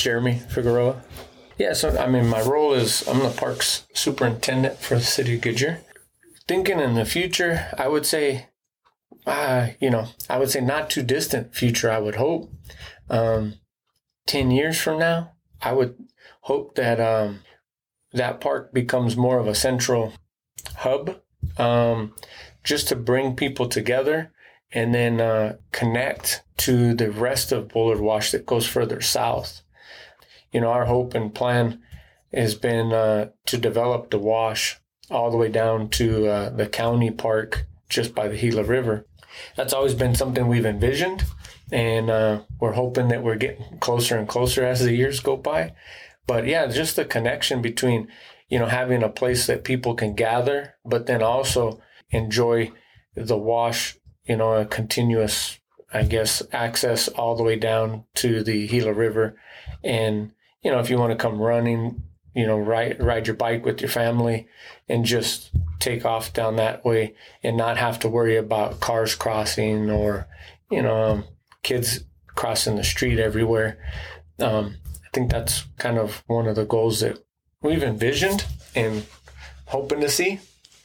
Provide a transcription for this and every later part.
Jeremy Figueroa. Yeah, so I mean, my role is I'm the parks superintendent for the city of Goodyear. Thinking in the future, I would say, uh, you know, I would say not too distant future. I would hope, um, ten years from now, I would hope that um, that park becomes more of a central hub, um, just to bring people together and then uh, connect to the rest of Bullard Wash that goes further south. You know, our hope and plan has been uh, to develop the wash all the way down to uh, the county park just by the Gila River. That's always been something we've envisioned, and uh, we're hoping that we're getting closer and closer as the years go by. But yeah, just the connection between, you know, having a place that people can gather, but then also enjoy the wash, you know, a continuous, I guess, access all the way down to the Gila River. And, you know, if you want to come running, you know, ride, ride your bike with your family and just take off down that way and not have to worry about cars crossing or, you know, um, kids crossing the street everywhere. Um, I think that's kind of one of the goals that we've envisioned and hoping to see.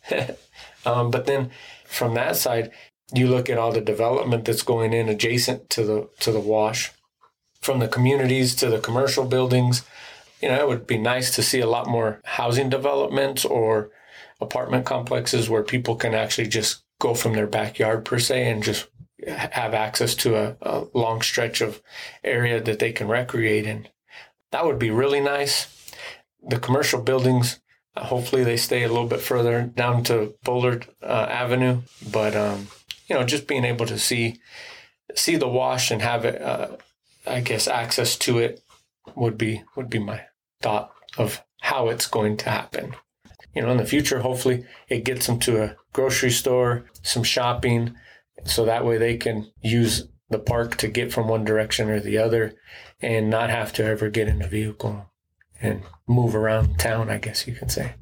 um, but then from that side, you look at all the development that's going in adjacent to the to the wash, from the communities to the commercial buildings. You know, it would be nice to see a lot more housing developments or apartment complexes where people can actually just go from their backyard per se and just have access to a, a long stretch of area that they can recreate in. That would be really nice. The commercial buildings, uh, hopefully they stay a little bit further down to Bullard uh, Avenue, but um, you know, just being able to see see the wash and have it, uh, I guess, access to it would be would be my thought of how it's going to happen. You know, in the future, hopefully it gets them to a grocery store, some shopping, so that way they can use the park to get from one direction or the other and not have to ever get in a vehicle and move around town, I guess you can say.